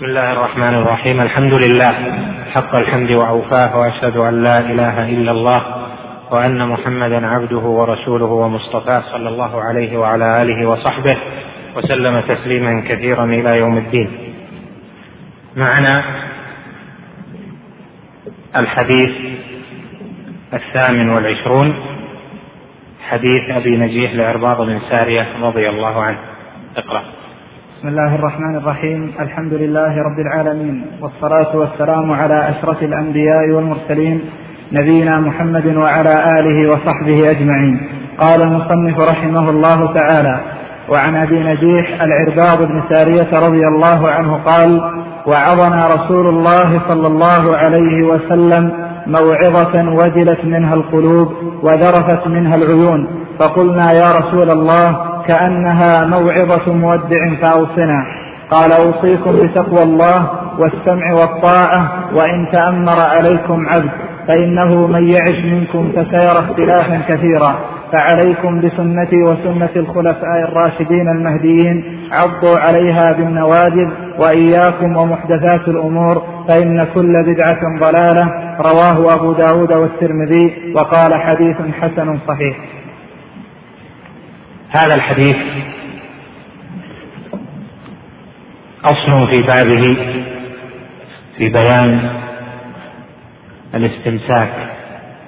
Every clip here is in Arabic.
بسم الله الرحمن الرحيم. الحمد لله. حق الحمد وأوفاه وأشهد أن لا إله إلا الله وأن محمدا عبده ورسوله ومصطفاه صلى الله عليه وعلى آله وصحبه وسلم تسليما كثيرا إلى يوم الدين. معنا الحديث الثامن والعشرون حديث أبي نجيح لعرباض بن سارية رضي الله عنه. اقرأ. بسم الله الرحمن الرحيم الحمد لله رب العالمين والصلاة والسلام على أشرف الأنبياء والمرسلين نبينا محمد وعلى آله وصحبه أجمعين قال المصنف رحمه الله تعالى وعن أبي نجيح العرباض بن سارية رضي الله عنه قال وعظنا رسول الله صلى الله عليه وسلم موعظة وجلت منها القلوب وذرفت منها العيون فقلنا يا رسول الله كأنها موعظة مودع فأوصنا. قال أوصيكم بتقوى الله والسمع والطاعة وإن تأمر عليكم عبد فإنه من يعش منكم فسيرى اختلافا كثيرا. فعليكم بسنتي وسنة الخلفاء الراشدين المهديين عضوا عليها بالنواجذ وإياكم ومحدثات الأمور فإن كل بدعة ضلالة. رواه أبو داود والترمذي وقال حديث حسن صحيح. هذا الحديث أصل في بابه في بيان الاستمساك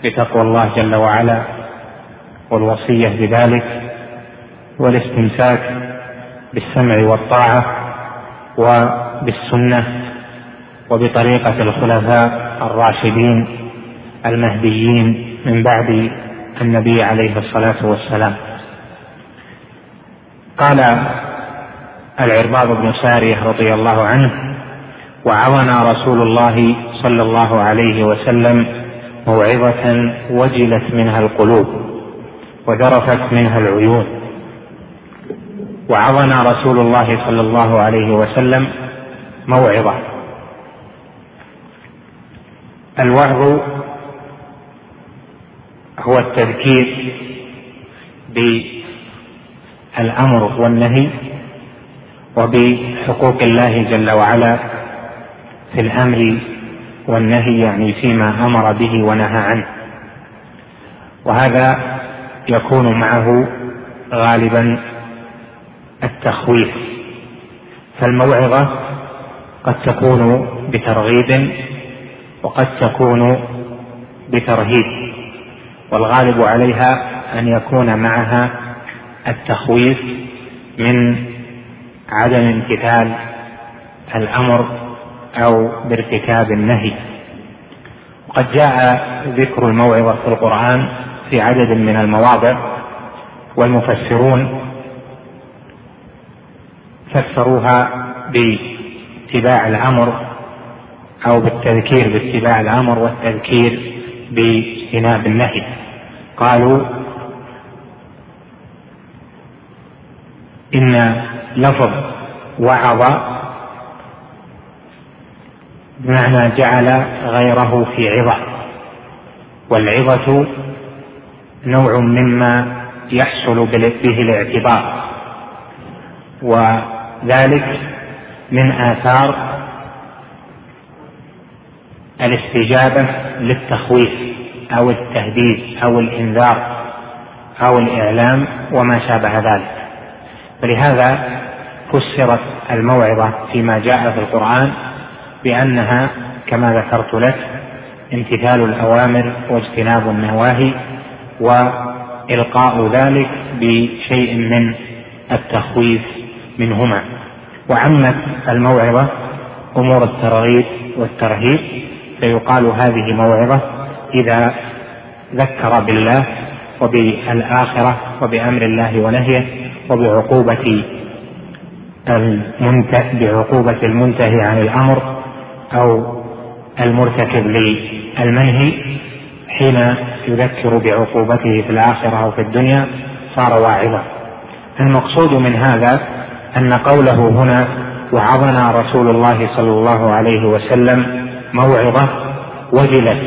بتقوى الله جل وعلا والوصية بذلك والاستمساك بالسمع والطاعة وبالسنة وبطريقة الخلفاء الراشدين المهديين من بعد النبي عليه الصلاة والسلام. قال العرباض بن سارية رضي الله عنه وعظنا رسول الله صلى الله عليه وسلم موعظة وجلت منها القلوب وذرفت منها العيون. وعظنا رسول الله صلى الله عليه وسلم موعظة. الوعظ هو التذكير الأمر والنهي وبحقوق الله جل وعلا في الأمر والنهي يعني فيما أمر به ونهى عنه. وهذا يكون معه غالبا التخويف. فالموعظة قد تكون بترغيب وقد تكون بترهيب والغالب عليها أن يكون معها التخويف من عدم امتثال الأمر أو بارتكاب النهي. وقد جاء ذكر الموعظة في القرآن في عدد من المواضع والمفسرون فسروها باتباع الأمر أو بالتذكير باتباع الأمر والتذكير باجتناب النهي. قالوا إن لفظ وعظ بمعنى جعل غيره في عظة والعظة نوع مما يحصل به الاعتبار. وذلك من آثار الاستجابة للتخويف أو التهديد أو الإنذار أو الإعلام وما شابه ذلك. ولهذا فسرت الموعظة فيما جاء في القرآن بأنها كما ذكرت لك امتثال الأوامر واجتناب النواهي وإلقاء ذلك بشيء من التخويف منهما. وعمت الموعظة أمور الترغيب والترهيب فيقال هذه موعظة إذا ذكر بالله وبالآخرة وبأمر الله ونهيه وبعقوبة بعقوبة المنتهي عن الأمر أو المرتكب للمنهي حين يذكر بعقوبته في الآخرة أو في الدنيا صار واعظا. المقصود من هذا أن قوله هنا وعظنا رسول الله صلى الله عليه وسلم موعظة وجلت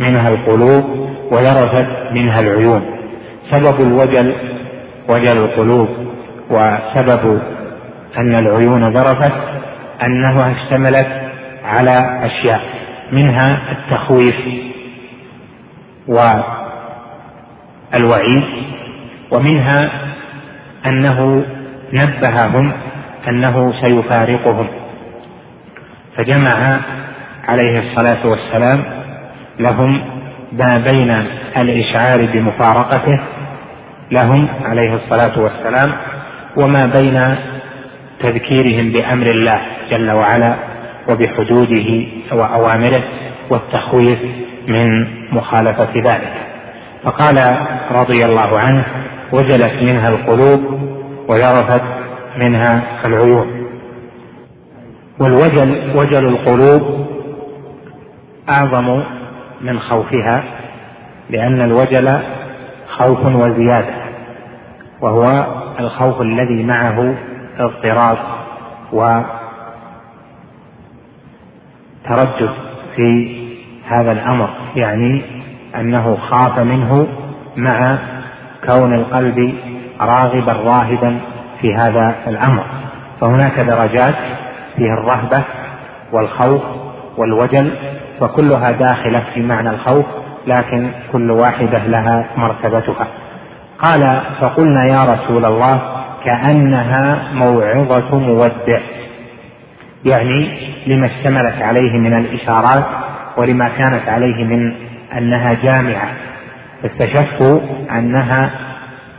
منها القلوب وذرفت منها العيون. سبب الوجل وجل القلوب. وسبب أن العيون ذرفت أنها اشتملت على أشياء منها التخويف والوعيد ومنها أنه نبههم أنه سيفارقهم. فجمع عليه الصلاة والسلام لهم ما بين الإشعار بمفارقته لهم عليه الصلاة والسلام وما بين تذكيرهم بأمر الله جل وعلا وبحدوده وأوامره والتخويف من مخالفة ذلك. فقال رضي الله عنه وجلت منها القلوب وذرفت منها العيون. والوجل وجل القلوب أعظم من خوفها لأن الوجل خوف وزيادة وهو الخوف الذي معه اضطراب وتردد في هذا الأمر يعني أنه خاف منه مع كون القلب راغبا راهبا في هذا الأمر. فهناك درجات فيها الرهبة والخوف والوجل فكلها داخلة في معنى الخوف لكن كل واحدة لها مرتبتها. قال فقلنا يا رسول الله كأنها موعظة مودع. يعني لما اشتملت عليه من الإشارات ولما كانت عليه من أنها جامعة. فاستشفوا أنها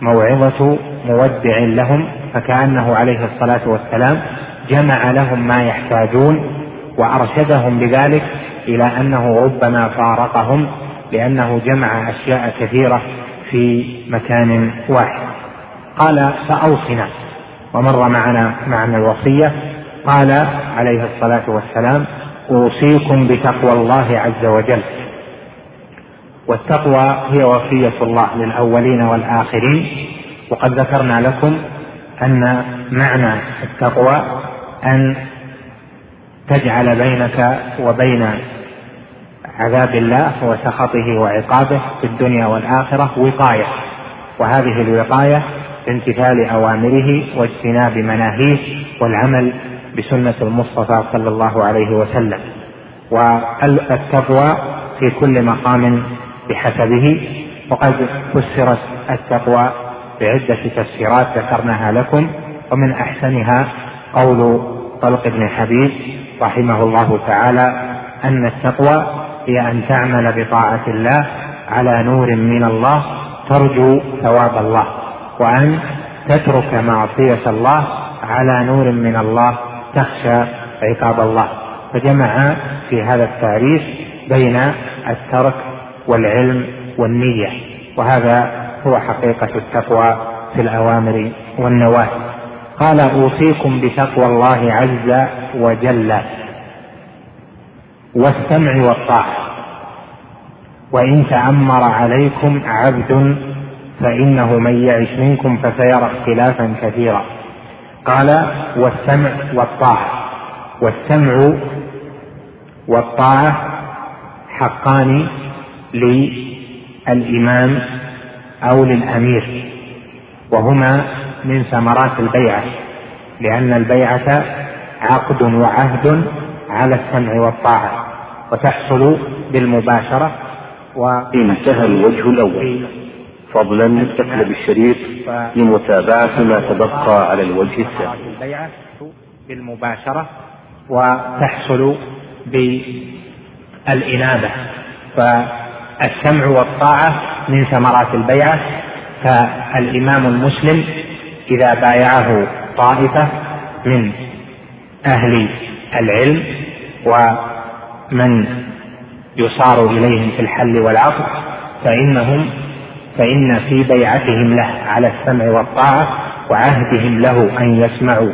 موعظة مودع لهم فكأنه عليه الصلاة والسلام جمع لهم ما يحتاجون وأرشدهم بذلك إلى أنه ربما فارقهم لأنه جمع أشياء كثيرة في مكان واحد. قال فأوصنا. ومر معنا معنى الوصية. قال عليه الصلاة والسلام أوصيكم بتقوى الله عز وجل. والتقوى هي وصية الله للأولين والآخرين. وقد ذكرنا لكم أن معنى التقوى أن تجعل بينك وبين عذاب الله وسخطه وعقابه في الدنيا والآخرة وقاية. وهذه الوقاية بامتثال أوامره واجتناب مناهيه والعمل بسنة المصطفى صلى الله عليه وسلم. والتقوى في كل مقام بحسبه. وقد فسرت التقوى بعدة تفسيرات ذكرناها لكم. ومن أحسنها قول طلق بن حبيب رحمه الله تعالى أن التقوى هي أن تعمل بطاعة الله على نور من الله ترجو ثواب الله وأن تترك معصية الله على نور من الله تخشى عقاب الله. فجمع في هذا التعريف بين الترك والعلم والنية وهذا هو حقيقة التقوى في الأوامر والنواهي. قال أوصيكم بتقوى الله عز وجل. والسمع والطاعة. وإن تأمر عليكم عبد فإنه من يعش منكم فسيرى اختلافا كثيرا. قال والسمع والطاعة. والسمع والطاعة حقان للإمام أو للأمير وهما من ثمرات البيعة لأن البيعة عقد وعهد على السمع والطاعة وتحصل بالمباشرة و انتهى الوجه الأول. فضلا تكتب الشريط لمتابعة ما تبقى على الوجه الثاني بالمباشرة وتحصل بالإنابة. فالسمع والطاعة من ثمرات البيعة. فالإمام المسلم إذا بايعه طائفة من أهل العلم ومن يصار إليهم في الحل والعقد فإنهم فإن في بيعتهم له على السمع والطاعة وعهدهم له أن يسمعوا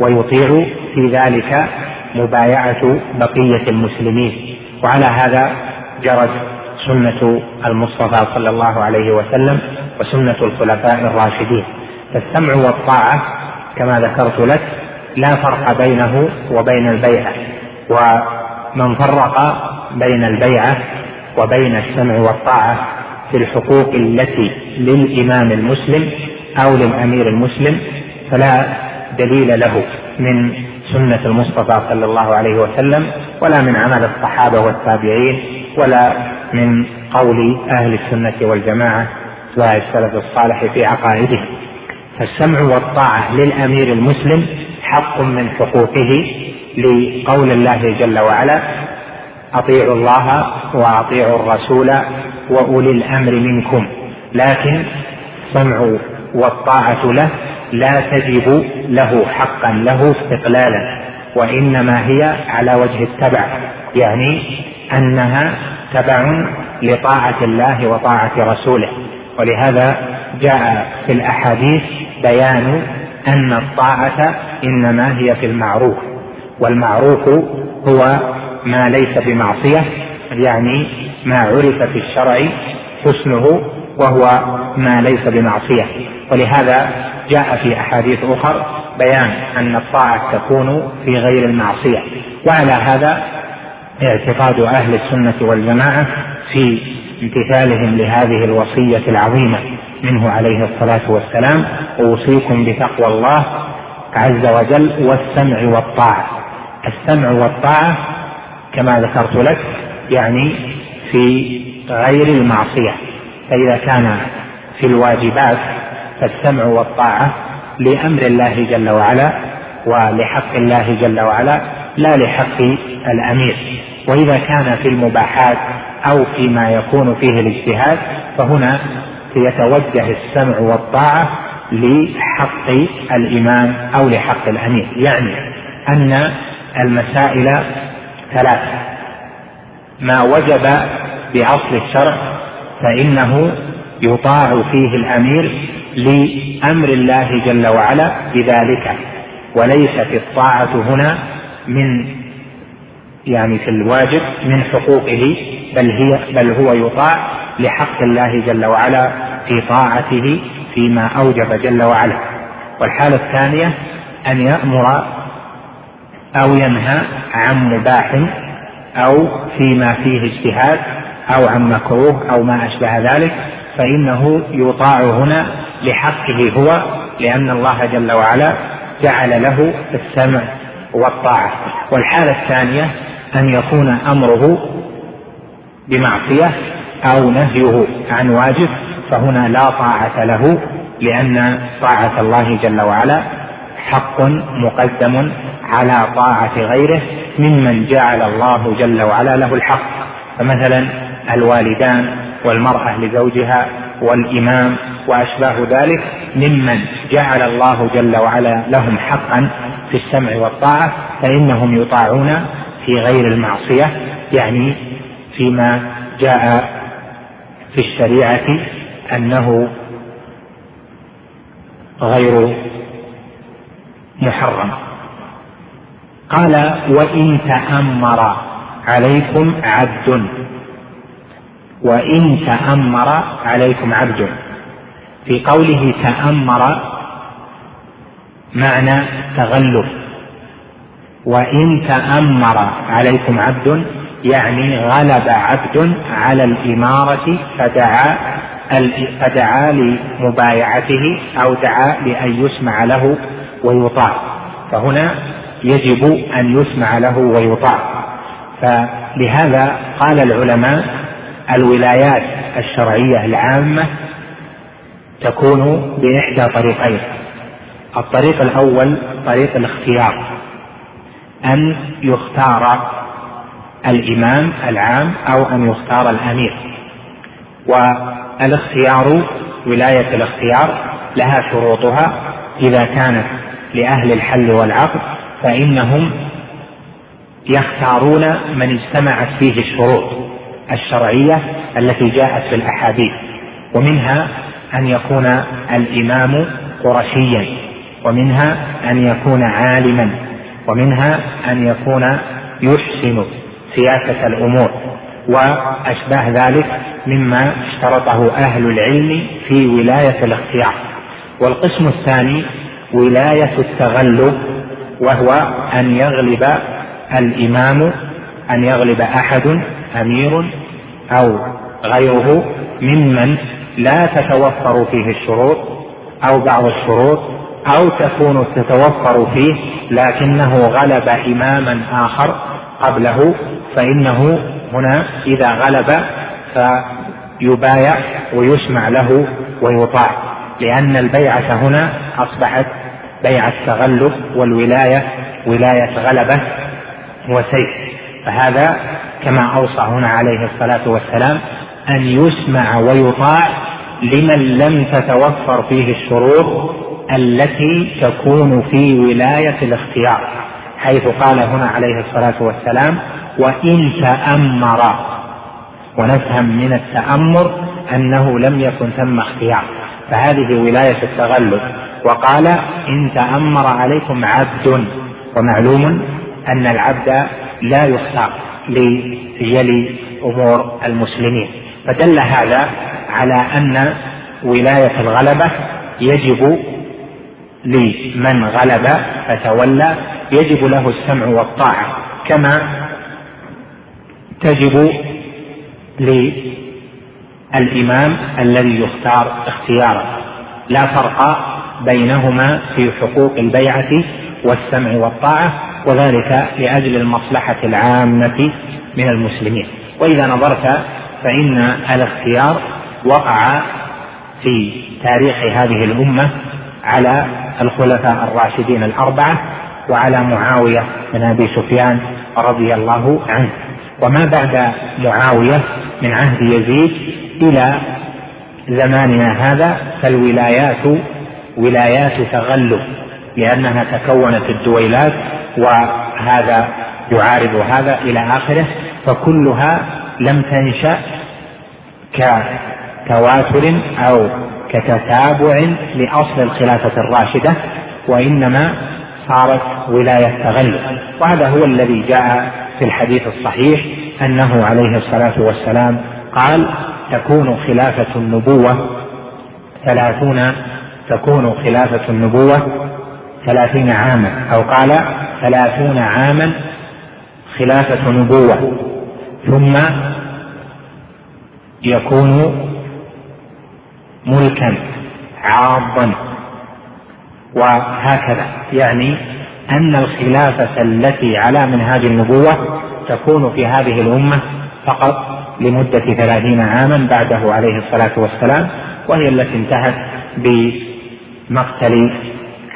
ويطيعوا. في ذلك مبايعة بقية المسلمين. وعلى هذا جرت سنة المصطفى صلى الله عليه وسلم وسنة الخلفاء الراشدين. فالسمع والطاعة كما ذكرت لك لا فرق بينه وبين البيعة. ومن فرق بين البيعة وبين السمع والطاعة في الحقوق التي للإمام المسلم أو للأمير المسلم فلا دليل له من سنة المصطفى صلى الله عليه وسلم ولا من عمل الصحابة والتابعين ولا من قول أهل السنة والجماعة والسلف الصالح في عقائدهم. فالسمع والطاعة للأمير المسلم حق من حقوقه لقول الله جل وعلا أطيعوا الله وأطيعوا الرسول وأولي الأمر منكم لكن السمع والطاعة له لا تجب له حقا له استقلالا وإنما هي على وجه التبع يعني أنها تبع لطاعة الله وطاعة رسوله. ولهذا جاء في الأحاديث بيان أن الطاعة إنما هي في المعروف. والمعروف هو ما ليس بمعصية يعني ما عرف في الشرع حسنه وهو ما ليس بمعصية. ولهذا جاء في أحاديث أخر بيان أن الطاعة تكون في غير المعصية. وعلى هذا اعتقاد أهل السنة والجماعة في امتثالهم لهذه الوصية العظيمة. منه عليه الصلاة والسلام أوصيكم بتقوى الله عز وجل والسمع والطاعة. السمع والطاعة كما ذكرت لك يعني في غير المعصية. فإذا كان في الواجبات فالسمع والطاعة لأمر الله جل وعلا ولحق الله جل وعلا لا لحق الأمير. وإذا كان في المباحات أو فيما يكون فيه الاجتهاد فهنا يتوجه السمع والطاعة لحق الإمام أو لحق الأمير. يعني أن المسائل ثلاث ما وجب بأصل الشرع فإنه يطاع فيه الأمير لأمر الله جل وعلا بذلك وليست الطاعة هنا من يعني في الواجب من حقوقه بل هي بل هو يطاع لحق الله جل وعلا في طاعته فيما أوجب جل وعلا. والحالة الثانية أن يأمر أو ينهى عن مباح أو فيما فيه اجتهاد أو عن مكروه أو ما أشبه ذلك فإنه يطاع هنا لحقه هو لأن الله جل وعلا جعل له السمع والطاعة. والحالة الثانية أن يكون أمره بمعصية أو نهيه عن واجب فهنا لا طاعة له لأن طاعة الله جل وعلا حق مقدم على طاعة غيره ممن جعل الله جل وعلا له الحق. فمثلا الوالدان والمرأة لزوجها والإمام وأشباه ذلك ممن جعل الله جل وعلا لهم حقا في السمع والطاعة فإنهم يطاعون في غير المعصية يعني فيما جاء في الشريعة أنه غير محرم. قال وإن تأمر عليكم عبد. وإن تأمر عليكم عبد. في قوله تأمر معنى تغلب. وإن تأمر عليكم عبد يعني غلب عبد على الإمارة فدعا فدعا لمبايعته أو دعا لأن يسمع له ويطاع. فهنا يجب أن يسمع له ويطاع. فلهذا قال العلماء الولايات الشرعية العامة تكون بإحدى طريقين. الطريق الأول طريق الاختيار أن يختار الإمام العام أو أن يختار الأمير. والاختيار ولاية الاختيار لها شروطها إذا كانت لأهل الحل والعقد فإنهم يختارون من اجتمعت فيه الشروط الشرعية التي جاءت في الأحاديث ومنها أن يكون الإمام قرشيا ومنها أن يكون عالما ومنها أن يكون يحسن سياسة الأمور وأشباه ذلك مما اشترطه أهل العلم في ولاية الاختيار. والقسم الثاني ولاية التغلب وهو أن يغلب الإمام أن يغلب أحد أمير أو غيره ممن لا تتوفر فيه الشروط أو بعض الشروط أو تكون تتوفر فيه لكنه غلب إماما آخر قبله فإنه هنا إذا غلب فيبايع ويسمع له ويطاع. لأن البيعة هنا أصبحت بيعة تغلب والولاية ولاية غلبة وسيف. فهذا كما أوصى هنا عليه الصلاة والسلام أن يسمع ويطاع لمن لم تتوفر فيه الشروط التي تكون في ولاية الاختيار حيث قال هنا عليه الصلاة والسلام وإن تأمر ونفهم من التأمر أنه لم يكن ثم اختيار. فهذه ولاية التغلب. وقال إن تأمر عليكم عبد ومعلوم أن العبد لا يختار ليلي أمور المسلمين. فدل هذا على أن ولاية الغلبة يجب لمن غلب فتولى يجب له السمع والطاعة كما تجب للإمام الذي يختار اختيارا لا فرق بينهما في حقوق البيعة والسمع والطاعة وذلك لأجل المصلحة العامة من المسلمين. وإذا نظرت فإن الاختيار وقع في تاريخ هذه الأمة على الخلفاء الراشدين الأربعة وعلى معاوية بن أبي سفيان رضي الله عنه. وما بعد معاوية من عهد يزيد إلى زماننا هذا فالولايات ولايات تغلب لأنها تكونت الدويلات وهذا يعارض هذا إلى آخره فكلها لم تنشأ كتواتر أو كتتابع لأصل الخلافة الراشدة وإنما صارت ولاية تغلب. وهذا هو الذي جاء في الحديث الصحيح أنه عليه الصلاة والسلام قال تكون خلافة النبوة ثلاثون تكون خلافة النبوة ثلاثين عاما أو قال ثلاثون عاما خلافة نبوة. ثم يكون ملكا عاضا. وهكذا يعني أن الخلافة التي على منهاج النبوة تكون في هذه الأمة فقط لمدة ثلاثين عاما بعده عليه الصلاة والسلام وهي التي انتهت بمقتل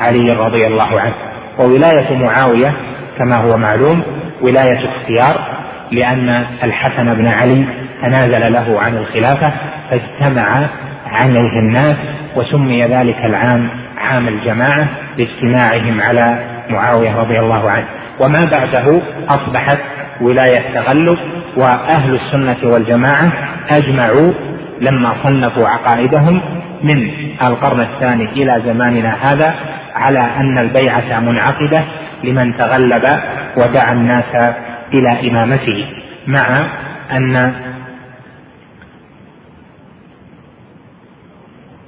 علي رضي الله عنه. وولاية معاوية كما هو معلوم ولاية اختيار لأن الحسن بن علي تنازل له عن الخلافة فاجتمع عليه الناس وسمي ذلك العام عام الجماعة لاجتماعهم على معاوية رضي الله عنه. وما بعده أصبحت ولاية تغلب وأهل السنة والجماعة أجمعوا لما صنفوا عقائدهم من القرن الثاني إلى زماننا هذا على أن البيعة منعقدة لمن تغلب ودعا الناس إلى إمامته مع أن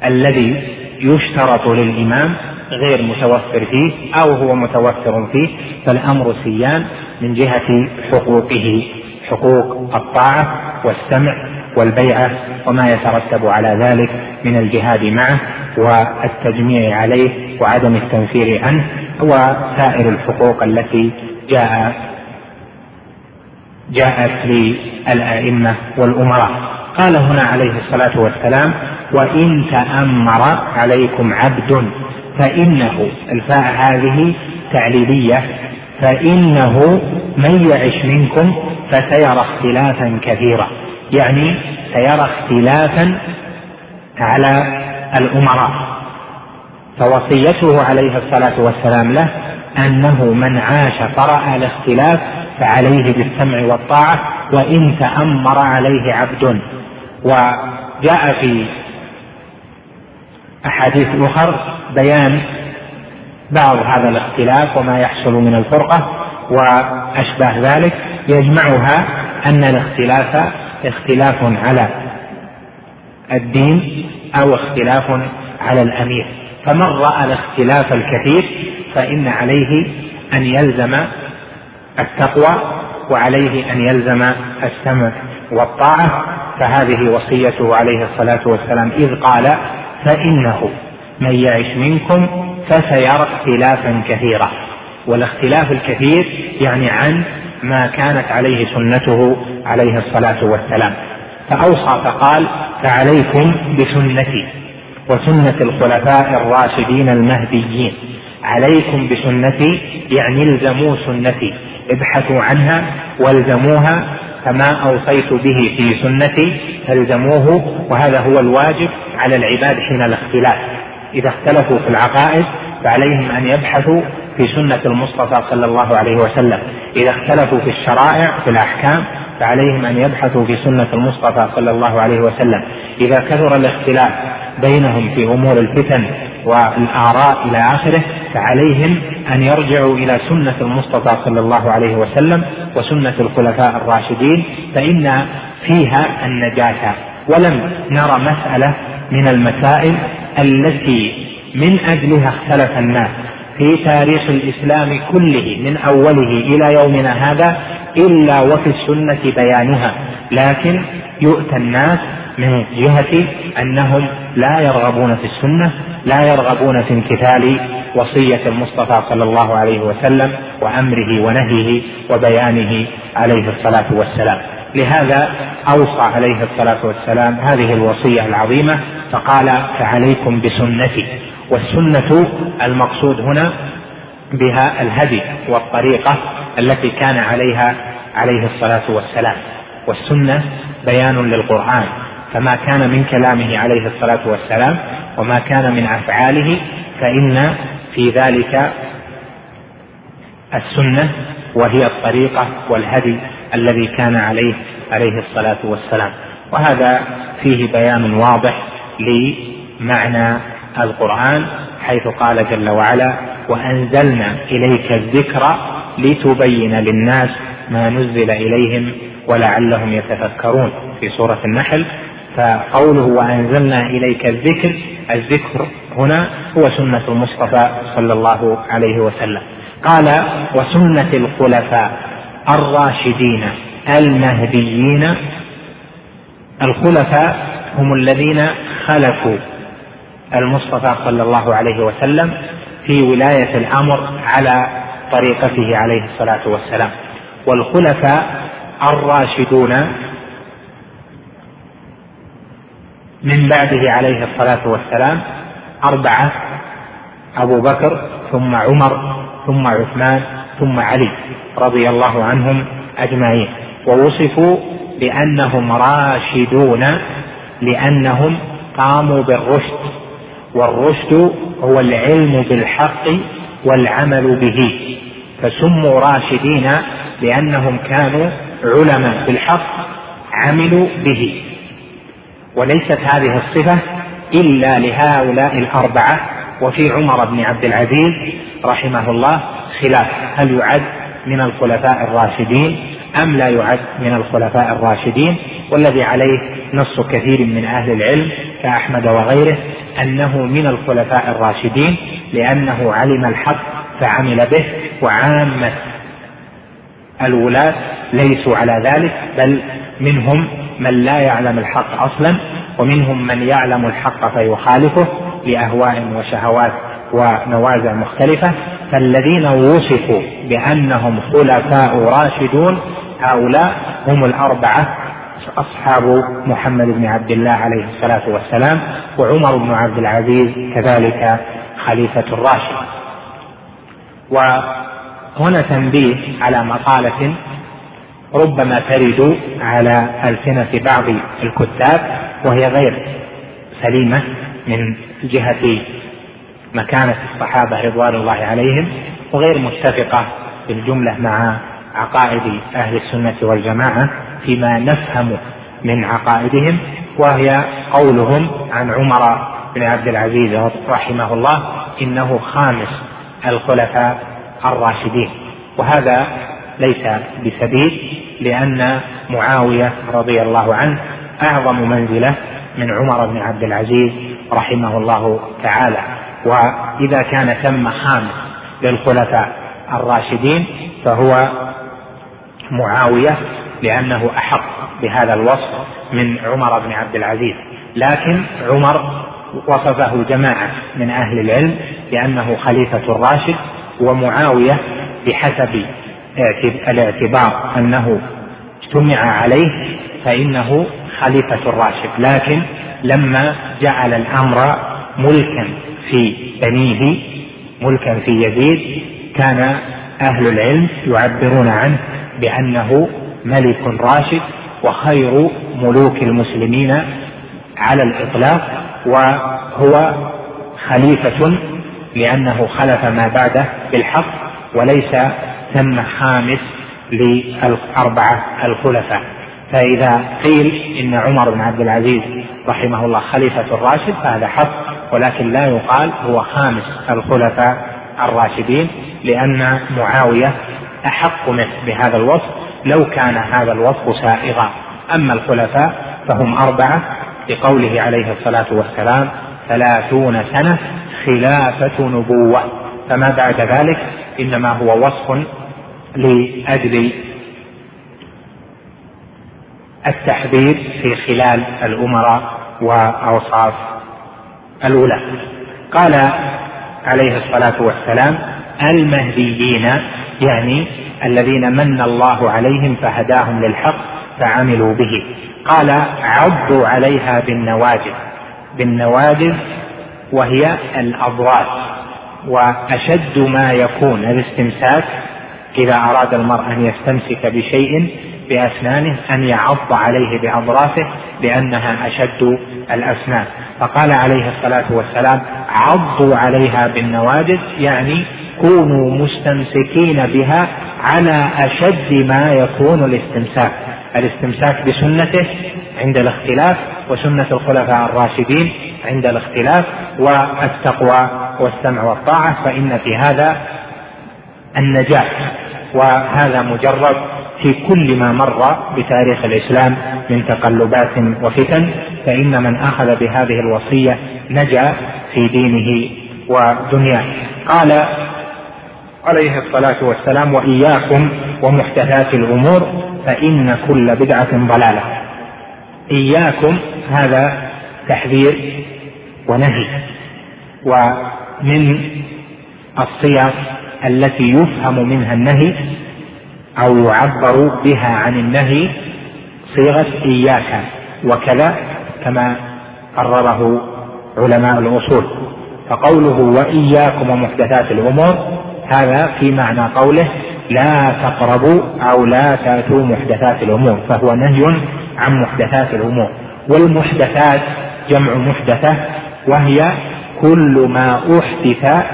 الذي يشترط للإمام غير متوفر فيه أو هو متوفر فيه فالأمر سيان من جهة حقوقه. حقوق الطاعة والسمع والبيعة وما يترتب على ذلك من الجهاد معه والتجميع عليه وعدم التنفير عنه وسائر الحقوق التي جاء جاءت للأئمة والأمراء. قال هنا عليه الصلاة والسلام وإن تأمر عليكم عبد فإنه الفاء هذه تعليلية فإنه من يعش منكم فسيرى اختلافا كثيرا. يعني سيرى اختلافا على الأمراء. فوصيته عليه الصلاة والسلام له أنه من عاش فرأى الاختلاف فعليه بالسمع والطاعة وإن تأمر عليه عبد. وجاء في أحاديث أخر بيان بعض هذا الاختلاف وما يحصل من الفرقة. وأشباه ذلك يجمعها أن الاختلاف اختلاف على الدين أو اختلاف على الأمير. فمن رأى الاختلاف الكثير فإن عليه أن يلزم التقوى وعليه أن يلزم السمع والطاعة فهذه وصيته عليه الصلاة والسلام. إذ قال فإنه من يعش منكم فسيرى اختلافا كثيرا. والاختلاف الكثير يعني عن ما كانت عليه سنته عليه الصلاة والسلام. فأوصى فقال فعليكم بسنتي وسنة الخلفاء الراشدين المهديين. عليكم بسنتي يعني الزموا سنتي ابحثوا عنها والزموها فما أوصيت به في سنتي فالزموه وهذا هو الواجب على العباد حين الاختلاف. إذا اختلفوا في العقائد فعليهم أن يبحثوا في سنة المصطفى صلى الله عليه وسلم. إذا اختلفوا في الشرائع في الأحكام فعليهم أن يبحثوا في سنة المصطفى صلى الله عليه وسلم. إذا كثر الاختلاف بينهم في أمور الفتن والآراء إلى آخره فعليهم أن يرجعوا إلى سنة المصطفى صلى الله عليه وسلم وسنة الخلفاء الراشدين فإن فيها النجاة. ولم نرى مسألة من المسائل التي من أجلها اختلف الناس. في تاريخ الإسلام كله من أوله إلى يومنا هذا إلا وفي السنة بيانها. لكن يؤتى الناس من جهة أنهم لا يرغبون في السنة لا يرغبون في امتثال وصية المصطفى صلى الله عليه وسلم وأمره ونهيه وبيانه عليه الصلاة والسلام. لهذا أوصى عليه الصلاة والسلام هذه الوصية العظيمة فقال فعليكم بسنتي. والسنة المقصود هنا بها الهدي والطريقة التي كان عليها عليه الصلاة والسلام. والسنة بيان للقرآن فما كان من كلامه عليه الصلاة والسلام وما كان من أفعاله فإن في ذلك السنة وهي الطريقة والهدي الذي كان عليه عليه الصلاة والسلام. وهذا فيه بيان واضح لمعنى القرآن حيث قال جل وعلا وأنزلنا إليك الذكر لتبين للناس ما نزل إليهم ولعلهم يتفكرون. في سورة النحل فقوله وأنزلنا إليك الذكر الذكر هنا هو سنة المصطفى صلى الله عليه وسلم. قال وسنة الخلفاء الراشدين المهديين. الخلفاء هم الذين خلفوا المصطفى صلى الله عليه وسلم في ولاية الأمر على طريقته عليه الصلاة والسلام. والخلفاء الراشدون من بعده عليه الصلاة والسلام أربعة أبو بكر ثم عمر ثم عثمان ثم علي رضي الله عنهم أجمعين. ووصفوا بأنهم راشدون لأنهم قاموا بالرشد والرشد هو العلم بالحق والعمل به. فسموا راشدين لأنهم كانوا علماء بالحق عملوا به. وليست هذه الصفة إلا لهؤلاء الأربعة وفي عمر بن عبد العزيز رحمه الله خلاف. هل يعد من الخلفاء الراشدين؟ أم لا يعد من الخلفاء الراشدين؟ والذي عليه نص كثير من أهل العلم كأحمد وغيره. أنه من الخلفاء الراشدين لأنه علم الحق فعمل به وعامة الولاة ليسوا على ذلك بل منهم من لا يعلم الحق أصلا ومنهم من يعلم الحق فيخالفه لأهواء وشهوات ونوازع مختلفة. فالذين وصفوا بأنهم خلفاء راشدون هؤلاء هم الأربعة أصحاب محمد بن عبد الله عليه الصلاة والسلام وعمر بن عبد العزيز كذلك خليفة الراشد. وهنا تنبيه على مقالة ربما ترد على ألسنة بعض الكتاب وهي غير سليمة من جهة مكانة الصحابة رضوان الله عليهم وغير متفقة في الجملة مع عقائد أهل السنة والجماعة. فيما نفهم من عقائدهم وهي قولهم عن عمر بن عبد العزيز رحمه الله إنه خامس الخلفاء الراشدين. وهذا ليس بسبيل لأن معاوية رضي الله عنه أعظم منزلة من عمر بن عبد العزيز رحمه الله تعالى. وإذا كان ثم خامس للخلفاء الراشدين فهو معاوية لأنه أحق بهذا الوصف من عمر بن عبد العزيز. لكن عمر وصفه جماعة من أهل العلم لأنه خليفة راشد ومعاوية بحسب الاعتبار أنه اجتمع عليه فإنه خليفة راشد لكن لما جعل الأمر ملكا في بنيه ملكا في يزيد كان أهل العلم يعبرون عنه بأنه ملك راشد وخير ملوك المسلمين على الإطلاق وهو خليفة لأنه خلف ما بعده بالحق وليس ثم خامس للأربعة الخلفاء. فإذا قيل إن عمر بن عبد العزيز رحمه الله خليفة الراشد فهذا حق ولكن لا يقال هو خامس الخلفاء الراشدين لأن معاوية أحق منه بهذا الوصف لو كان هذا الوصف سائغا. أما الخلفاء فهم أربعة لقوله عليه الصلاة والسلام ثلاثون سنة خلافة نبوة. فما بعد ذلك إنما هو وصف لأجل التحذير في خلال الأمراء وأوصاف الولاة قال عليه الصلاة والسلام المهديين يعني الذين من الله عليهم فهداهم للحق فعملوا به. قال عضوا عليها بالنواجذ. بالنواجذ وهي الأضراس وأشد ما يكون الاستمساك إذا أراد المرء أن يستمسك بشيء بأسنانه أن يعض عليه بأضراسه لأنها أشد الأسنان. فقال عليه الصلاة والسلام عضوا عليها بالنواجذ يعني كونوا مستمسكين بها على أشد ما يكون الاستمساك. الاستمساك بسنته عند الاختلاف وسنة الخلفاء الراشدين عند الاختلاف والتقوى والسمع والطاعة فإن في هذا النجاة وهذا مجرد في كل ما مر بتاريخ الإسلام من تقلبات وفتن فإن من أخذ بهذه الوصية نجا في دينه ودنياه. قال عليه الصلاة والسلام وإياكم ومحدثات الأمور فإن كل بدعة ضلالة. إياكم هذا تحذير ونهي. ومن الصيغ التي يفهم منها النهي أو يعبر بها عن النهي صيغة إياك وكذا كما قرره علماء الأصول. فقوله وإياكم ومحدثات الأمور هذا في معنى قوله لا تقربوا أو لا تأتوا محدثات الأمور فهو نهي عن محدثات الأمور. والمحدثات جمع محدثة وهي كل ما أحدث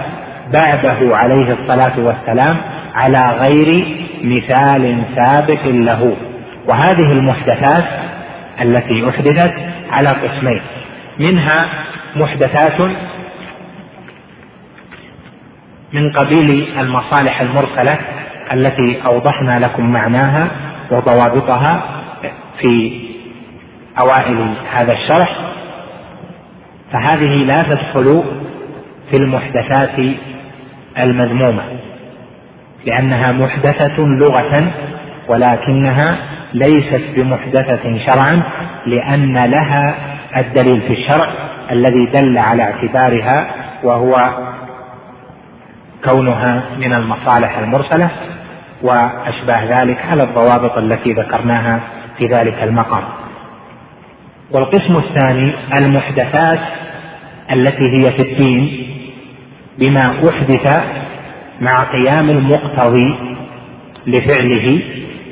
بعده عليه الصلاة والسلام على غير مثال سابق له. وهذه المحدثات التي أحدثت على قسمين منها محدثات من قبيل المصالح المرسلة التي أوضحنا لكم معناها وضوابطها في أوائل هذا الشرح. فهذه لا تدخل في المحدثات المذمومة لأنها محدثة لغة ولكنها ليست بمحدثة شرعا لأن لها الدليل في الشرع الذي دل على اعتبارها وهو كونها من المصالح المرسلة وأشباه ذلك على الضوابط التي ذكرناها في ذلك المقام. والقسم الثاني المحدثات التي هي في الدين بما أحدث مع قيام المقتضي لفعله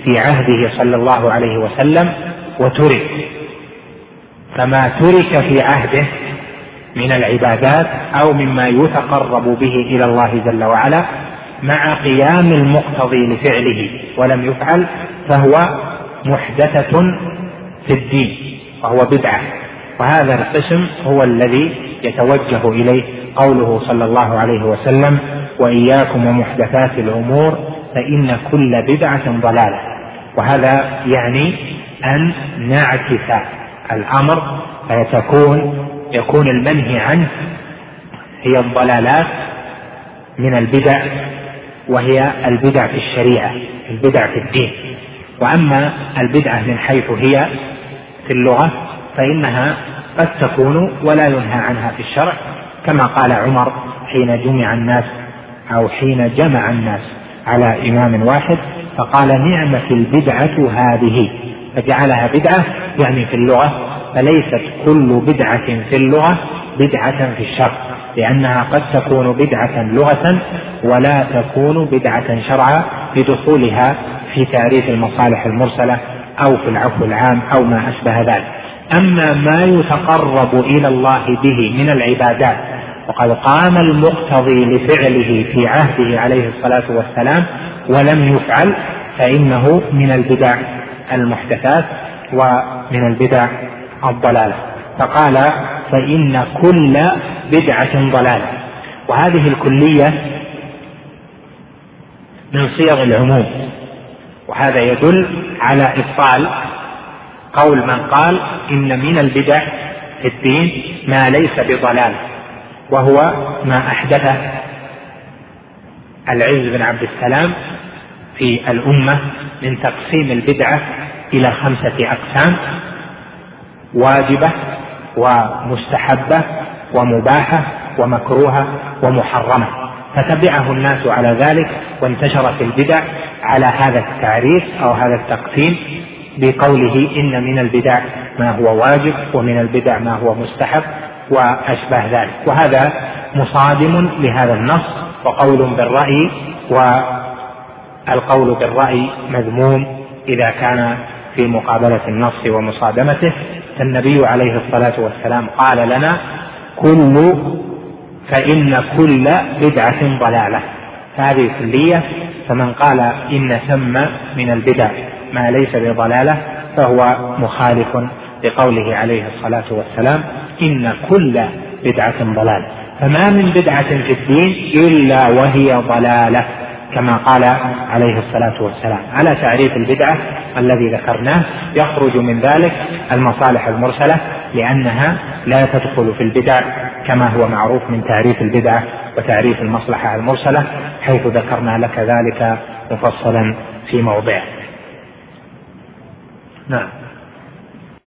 في عهده صلى الله عليه وسلم وترك. فما ترك في عهده من العبادات أو مما يتقرب به إلى الله جل وعلا مع قيام المقتضي لفعله ولم يفعل فهو محدثة في الدين وهو بدعة. وهذا القسم هو الذي يتوجه إليه قوله صلى الله عليه وسلم وإياكم ومحدثات الأمور فإن كل بدعة ضلالة وهذا يعني أن نعكس الأمر فتكون يكون المنهي عنه هي الضلالات من البدع وهي البدع في الشريعة البدع في الدين. وأما البدعة من حيث هي في اللغة فإنها قد تكون ولا ينهى عنها في الشرع كما قال عمر حين جمع الناس أو حين جمع الناس على إمام واحد فقال نعمة البدعة هذه فجعلها بدعة يعني في اللغة فليست كل بدعة في اللغة بدعة في الشرع لأنها قد تكون بدعة لغة ولا تكون بدعة شرعا بدخولها في تعريف المصالح المرسلة أو في العفو العام أو ما أشبه ذلك. أما ما يتقرب إلى الله به من العبادات وقد قام المقتضي لفعله في عهده عليه الصلاة والسلام ولم يفعل فإنه من البدع المحدثات ومن البدع الضلالة. فقال فإن كل بدعة ضلالة. وهذه الكلية من صيغ العموم. وهذا يدل على إبطال قول من قال إن من البدع في الدين ما ليس بضلال وهو ما أحدثه العز بن عبد السلام في الأمة من تقسيم البدعة إلى خمسة أقسام. واجبة ومستحبة ومباحة ومكروهة ومحرمة. فتبعه الناس على ذلك وانتشرت البدع على هذا التعريف أو هذا التقسيم بقوله إن من البدع ما هو واجب ومن البدع ما هو مستحب وأشبه ذلك. وهذا مصادم لهذا النص وقول بالرأي والقول بالرأي مذموم إذا كان في مقابلة النص ومصادمته فالنبي عليه الصلاة والسلام قال لنا كل فإن كل بدعة ضلالة. هذه كلية فمن قال إن ثم من البدع ما ليس بضلالة فهو مخالف لقوله عليه الصلاة والسلام إن كل بدعة ضلالة. فما من بدعة في الدين إلا وهي ضلالة. كما قال عليه الصلاة والسلام على تعريف البدعة الذي ذكرناه يخرج من ذلك المصالح المرسلة لأنها لا تدخل في البدع كما هو معروف من تعريف البدعة وتعريف المصلحة المرسلة حيث ذكرنا لك ذلك مفصلا في موضعه. نعم.